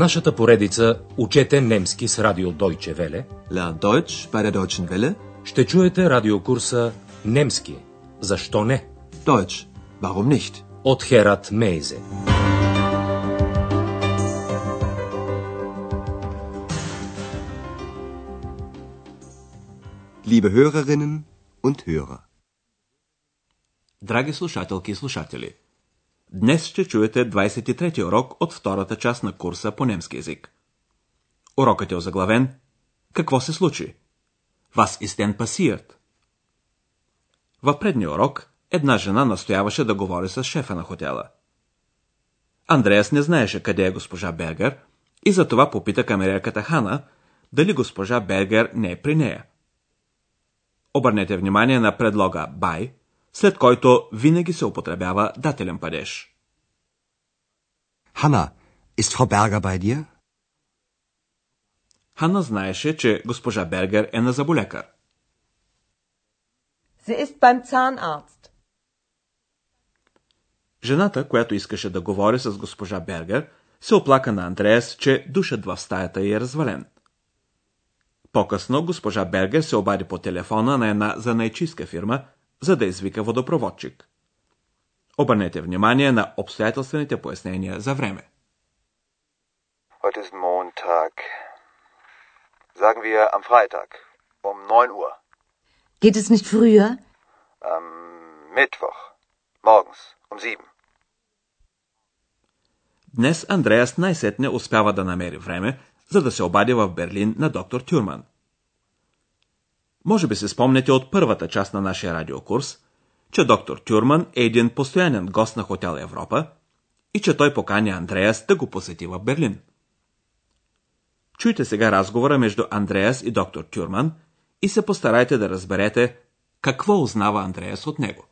нашата поредица Учете немски с радио Deutsche Welle Lern Deutsch bei der Deutschen Welle. ще чуете радиокурса Немски. Защо не? Deutsch. Warum nicht? От Херат Мейзе. Liebe Hörerinnen und Hörer. Драги слушателки и слушатели, днес ще чуете 23-ти урок от втората част на курса по немски язик. Урокът е озаглавен Какво се случи? Was ist denn passiert? В предния урок една жена настояваше да говори с шефа на хотела. Андреас не знаеше къде е госпожа Бергер и затова попита камерерката Хана дали госпожа Бергер не е при нея. Обърнете внимание на предлога by, след който винаги се употребява дателен падеж. Hanna, ist Frau Berger bei dir? Хана знаеше, че госпожа Бергер е на заболекар. Sie ist beim Zahnarzt. Жената, която искаше да говори с госпожа Бергер, се оплака на Андреас, че душът в стаята й е развален. По-късно госпожа Бергер се обади по телефона на една занайчийска фирма, за да извика водопроводчик. Обърнете внимание на обстоятелствените пояснения за време. Heute ist Montag. Sagen wir am Freitag um 9 Uhr. Geht es nicht früher? Am Mittwoch morgens um 7. Днес Андреас най-сетне успява да намери време, за да се обади в Берлин на доктор Тюрман. Може би се спомнете от първата част на нашия радиокурс, че доктор Тюрман е един постоянен гост на хотел Европа и че той покани Андреас да го посети в Берлин. Чуйте сега разговора между Андреас и доктор Тюрман и се постарайте да разберете какво узнава Андреас от него.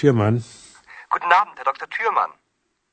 Türmann. Guten Abend, Herr Dr. Thürmann.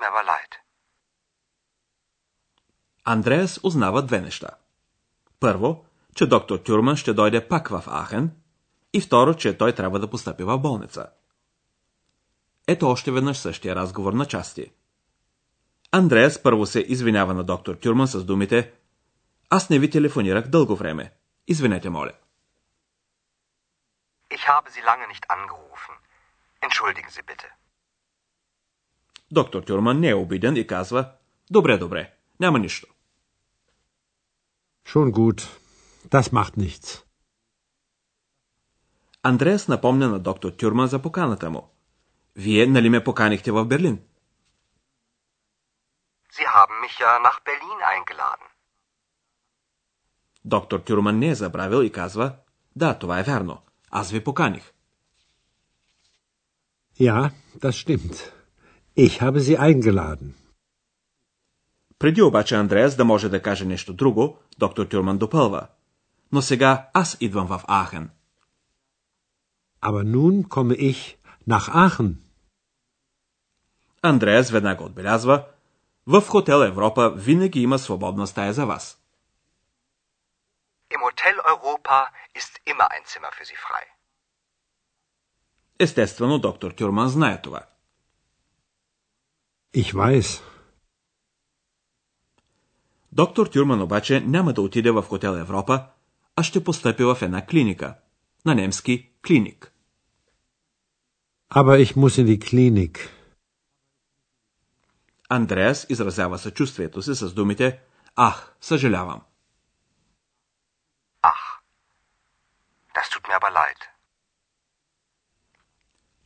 Tut mir aber leid. Андреас узнава две неща. Първо, че доктор Тюрман ще дойде пак в Ахен и второ, че той трябва да постъпи в болница. Ето още веднъж същия разговор на части. Андреас първо се извинява на доктор Тюрман с думите Аз не ви телефонирах дълго време. Извинете, моля. Ich habe Sie lange nicht angerufen. Entschuldigen Sie bitte. Доктор Тюрман не е обиден и казва Добре, добре, няма нищо. Schon gut. Das macht nichts. Андреас напомня на доктор Тюрман за поканата му. Вие нали ме поканихте в Берлин? Sie haben mich ja nach Berlin eingeladen. Доктор Тюрман не е забравил и казва Да, това е вярно. Аз ви поканих. Ja, das stimmt. Ich habe Sie eingeladen. Преди обаче Андреас да може да каже нещо друго, доктор Тюрман допълва. Но сега аз идвам в Ахен. Aber nun komme ich nach Aachen. Андреас веднага отбелязва, в хотел Европа винаги има свободна стая за вас. Im Hotel Europa ist immer ein Zimmer für Sie frei. Естествено, доктор Тюрман знае това. Ich weiß. Доктор Тюрман обаче няма да отиде в хотел Европа, а ще постъпи в една клиника. На немски клиник. Aber ich muss in die Klinik. Андреас изразява съчувствието си с думите Ах, съжалявам. Ach, das tut mir aber leid.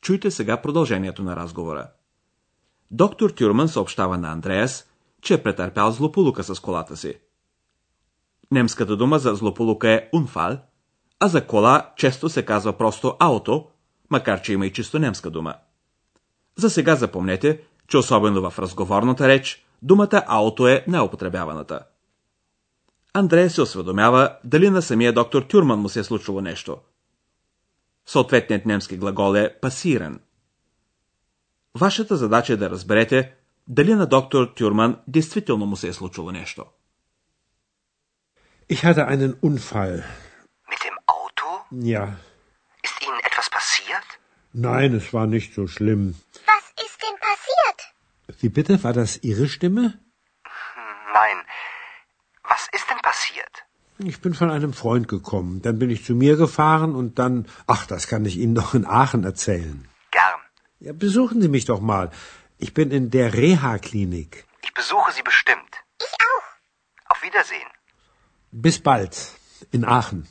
Чуйте сега продължението на разговора. Доктор Тюрман съобщава на Андреас, че е претърпял злополука с колата си. Немската дума за злополука е унфал, а за кола често се казва просто ауто, макар че има и чисто немска дума. За сега запомнете, че особено в разговорната реч, думата ауто е неупотребяваната. Андрея се осведомява дали на самия доктор Тюрман му се е случило нещо. Съответният немски глагол е пасиран. Вашата задача е да разберете дали на доктор Тюрман действително му се е случило нещо. Ich hatte einen Unfall. Mit dem Auto? Ja. Ist Ihnen etwas passiert? Nein, es war nicht so schlimm. Was ist denn passiert? Wie bitte? War das Ihre Stimme? Nein. Was ist denn passiert? Ich bin von einem Freund gekommen. Dann bin ich zu mir gefahren und dann. Ach, das kann ich Ihnen doch in Aachen erzählen. Gern. Ja, besuchen Sie mich doch mal. Ich bin in der Reha-Klinik. Ich besuche Sie bestimmt. Ich auch. Auf Wiedersehen. Bis bald. In Aachen.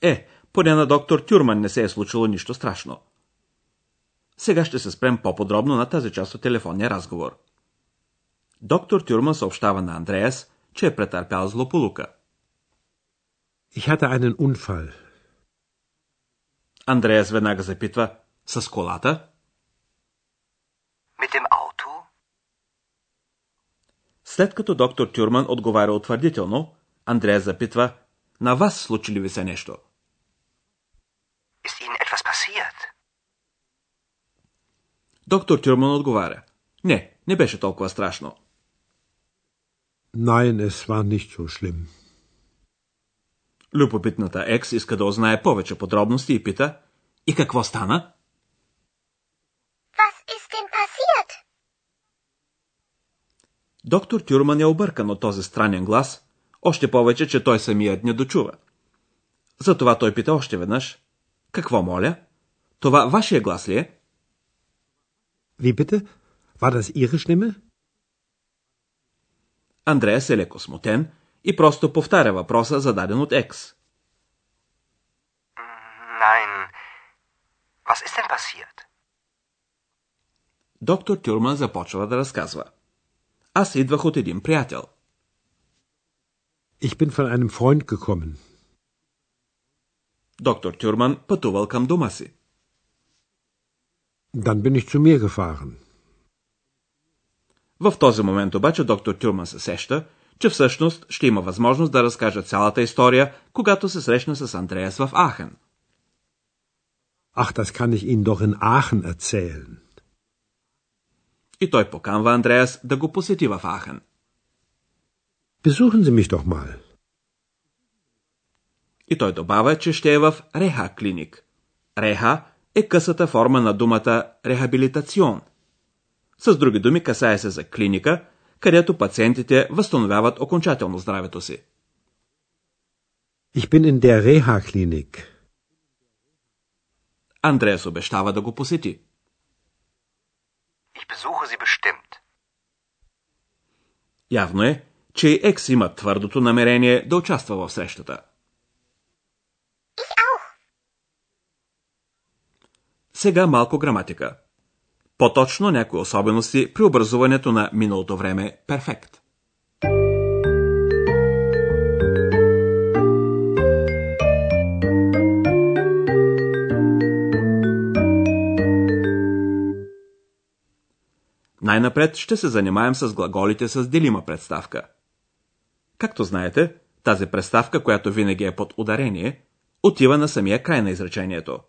Е, поне на доктор Тюрман не се е случило нищо страшно. Сега ще се спрем по-подробно на тази част от телефонния разговор. Доктор Тюрман съобщава на Андреас, че е претърпял злополука. Ich hatte einen Unfall. Андреас веднага запитва, с колата? Mit dem Auto? След като доктор Тюрман отговаря утвърдително, Андреас запитва, на вас случи ли ви се нещо? Ist Ihnen etwas passiert? Доктор Тюрман отговаря, не, не беше толкова страшно. Nein, es war nicht so schlimm. Любопитната екс иска да узнае повече подробности и пита, и какво стана? Was ist denn passiert? Доктор Тюрман е объркан от този странен глас, още повече, че той самият не дочува. Затова той пита още веднъж. Какво моля? Това вашия глас ли е? Wie bitte? War das Ihre Stimme? Андреас е леко смутен и просто повтаря въпроса, зададен от Екс. Nein. Was ist denn passiert? Доктор Тюрман започва да разказва. Аз идвах от един приятел. Ich bin von einem Freund gekommen. Доктор Тюрман пътувал към дома си. Dann bin ich zu mir gefahren. В този момент обаче доктор Тюрман се сеща, че всъщност ще има възможност да разкаже цялата история, когато се срещне с Андреас в Ахен. Ach, das kann ich Ihnen doch in Aachen erzählen. И той поканва Андреас да го посети в Ахен. Besuchen Sie mich doch mal. И той добавя, че ще е в Реха клиник. Реха е късата форма на думата рехабилитацион. С други думи, касае се за клиника, където пациентите възстановяват окончателно здравето си. Ich bin in der Reha-Klinik. Андреас обещава да го посети. Ich besuche Sie bestimmt. Явно е, че и Екс има твърдото намерение да участва в срещата. Ich auch. Сега малко граматика. По-точно някои особености при образуването на миналото време перфект. Най-напред ще се занимаем с глаголите с делима представка. Както знаете, тази представка, която винаги е под ударение, отива на самия край на изречението.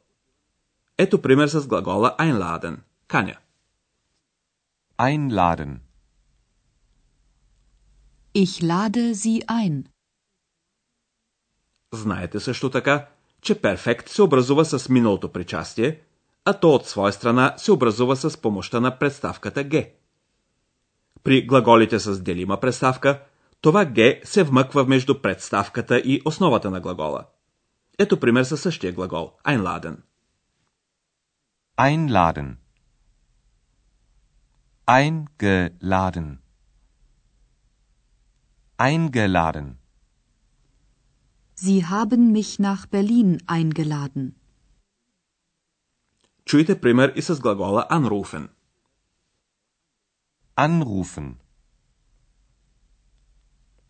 Ето пример с глагола einladen – каня. Einladen. Ich lade Sie ein. Знаете също така, че перфект се образува с миналото причастие, а то от своя страна се образува с помощта на представката Г. При глаголите с делима представка, това Г се вмъква между представката и основата на глагола. Ето пример със същия глагол – einladen. Einladen. Eingeladen. Eingeladen. Sie haben mich nach Berlin eingeladen. Чуйте пример и с глагола anrufen. Anrufen.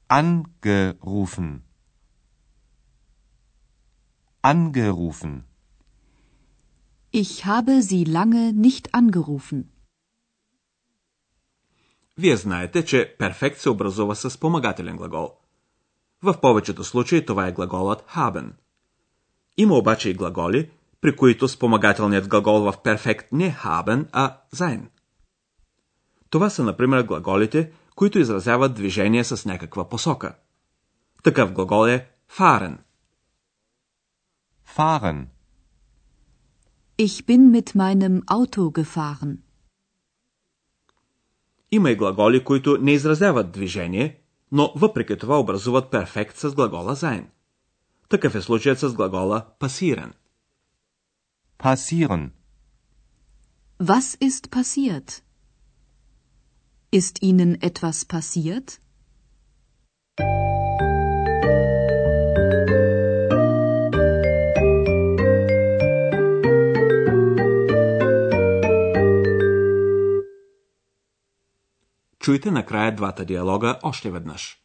Angerufen. Angerufen. Ich habe Sie lange nicht angerufen. Вие знаете, че перфект се образува с спомагателен глагол. В повечето случаи това е глаголът haben. Има обаче и глаголи, при които спомагателният глагол в перфект не haben, а sein. Това са, например, глаголите, които изразяват движение с някаква посока. Такъв глагол е fahren. Fahren. Ich bin mit meinem Auto gefahren. Има и глаголи, които не изразяват движение, но въпреки това образуват перфект с глагола sein. Такъв е случаят с глагола passieren. Passieren. Was ist passiert? Ist Ihnen etwas passiert? Чуйте накрая двата диалога още веднъж.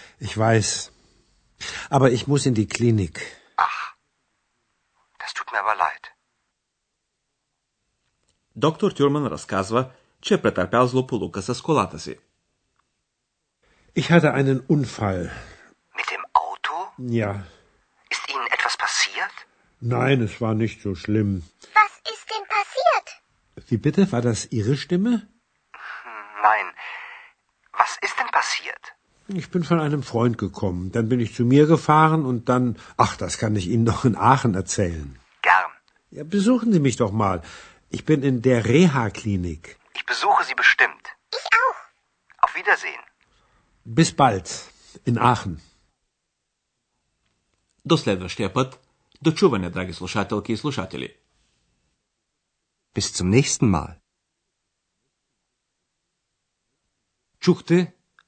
Ich weiß. Aber ich muss in die Klinik. Ach, das tut mir aber leid. Доктор Тюрман разказва, че е претърпял злополука с колата си. Ich hatte einen Unfall. Mit dem Auto? Ja. Ist Ihnen etwas passiert? Nein, es war nicht so schlimm. Was ist denn passiert? Wie bitte? War das Ihre Stimme? Ich bin von einem Freund gekommen. Dann bin ich zu mir gefahren und dann. Ach, das kann ich Ihnen noch in Aachen erzählen. Gern. Ja, besuchen Sie mich doch mal. Ich bin in der Reha-Klinik. Ich besuche Sie bestimmt. Ich auch. Auf Wiedersehen. Bis bald. In Aachen. До следващия път. До чуване, драги слушателки и слушатели. Bis zum nächsten Mal. Чухте